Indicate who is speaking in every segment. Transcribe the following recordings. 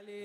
Speaker 1: Ali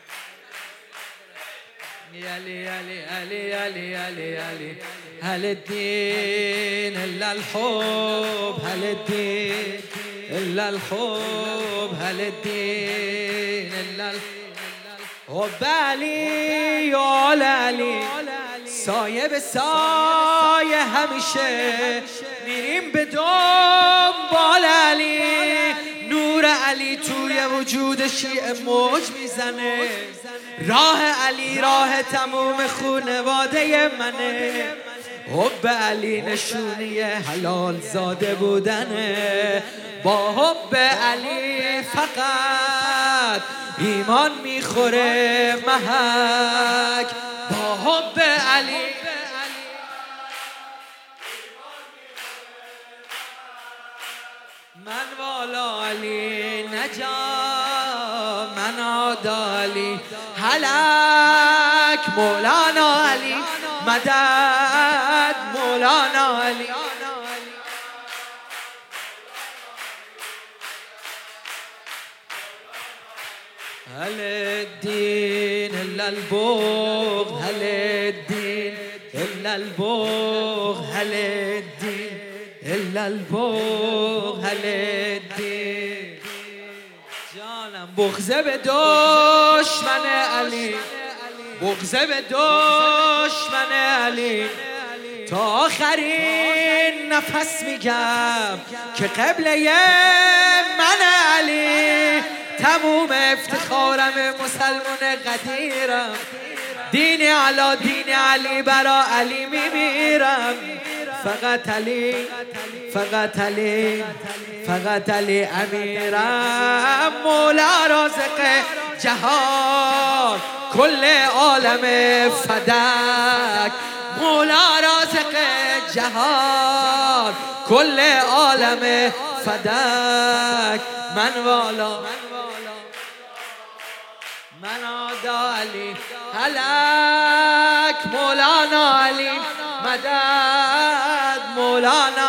Speaker 1: يالي يالي يالي يالي يالي هل الدين إلا الحب؟ هل الدين إلا الحب؟ هل الدين إلا وبالي يولالي سایه به سایه همیشه میریم به دنبال علی توی وجود شیعه موج می‌زنه. راه علی راه تموم خونواده منه. حب علی نشونی حلال زاده بودنه. با حب علی فقط ایمان می‌خوره محک. با حب علی من والا علی نجا من عدالی هلک مولانا علی مدد مولانا علی. هل الدين الا البغض هل الدين البغض هل الدين الا الدين جانم بغزه به دشمن علی بغزه به دشمن علی تا آخرین نفس میگم که قبله من علی تموم افتخارم مسلمان قدیرم دین علا دین علی برا علی میمیرم فقط علی فقط علی فقط علی امیرم مولا رازق جهان کل عالم فدک. مولا رازق جهان کل عالم فدک. من والا من آدا علی هلک مولانا علی مدد मौलाना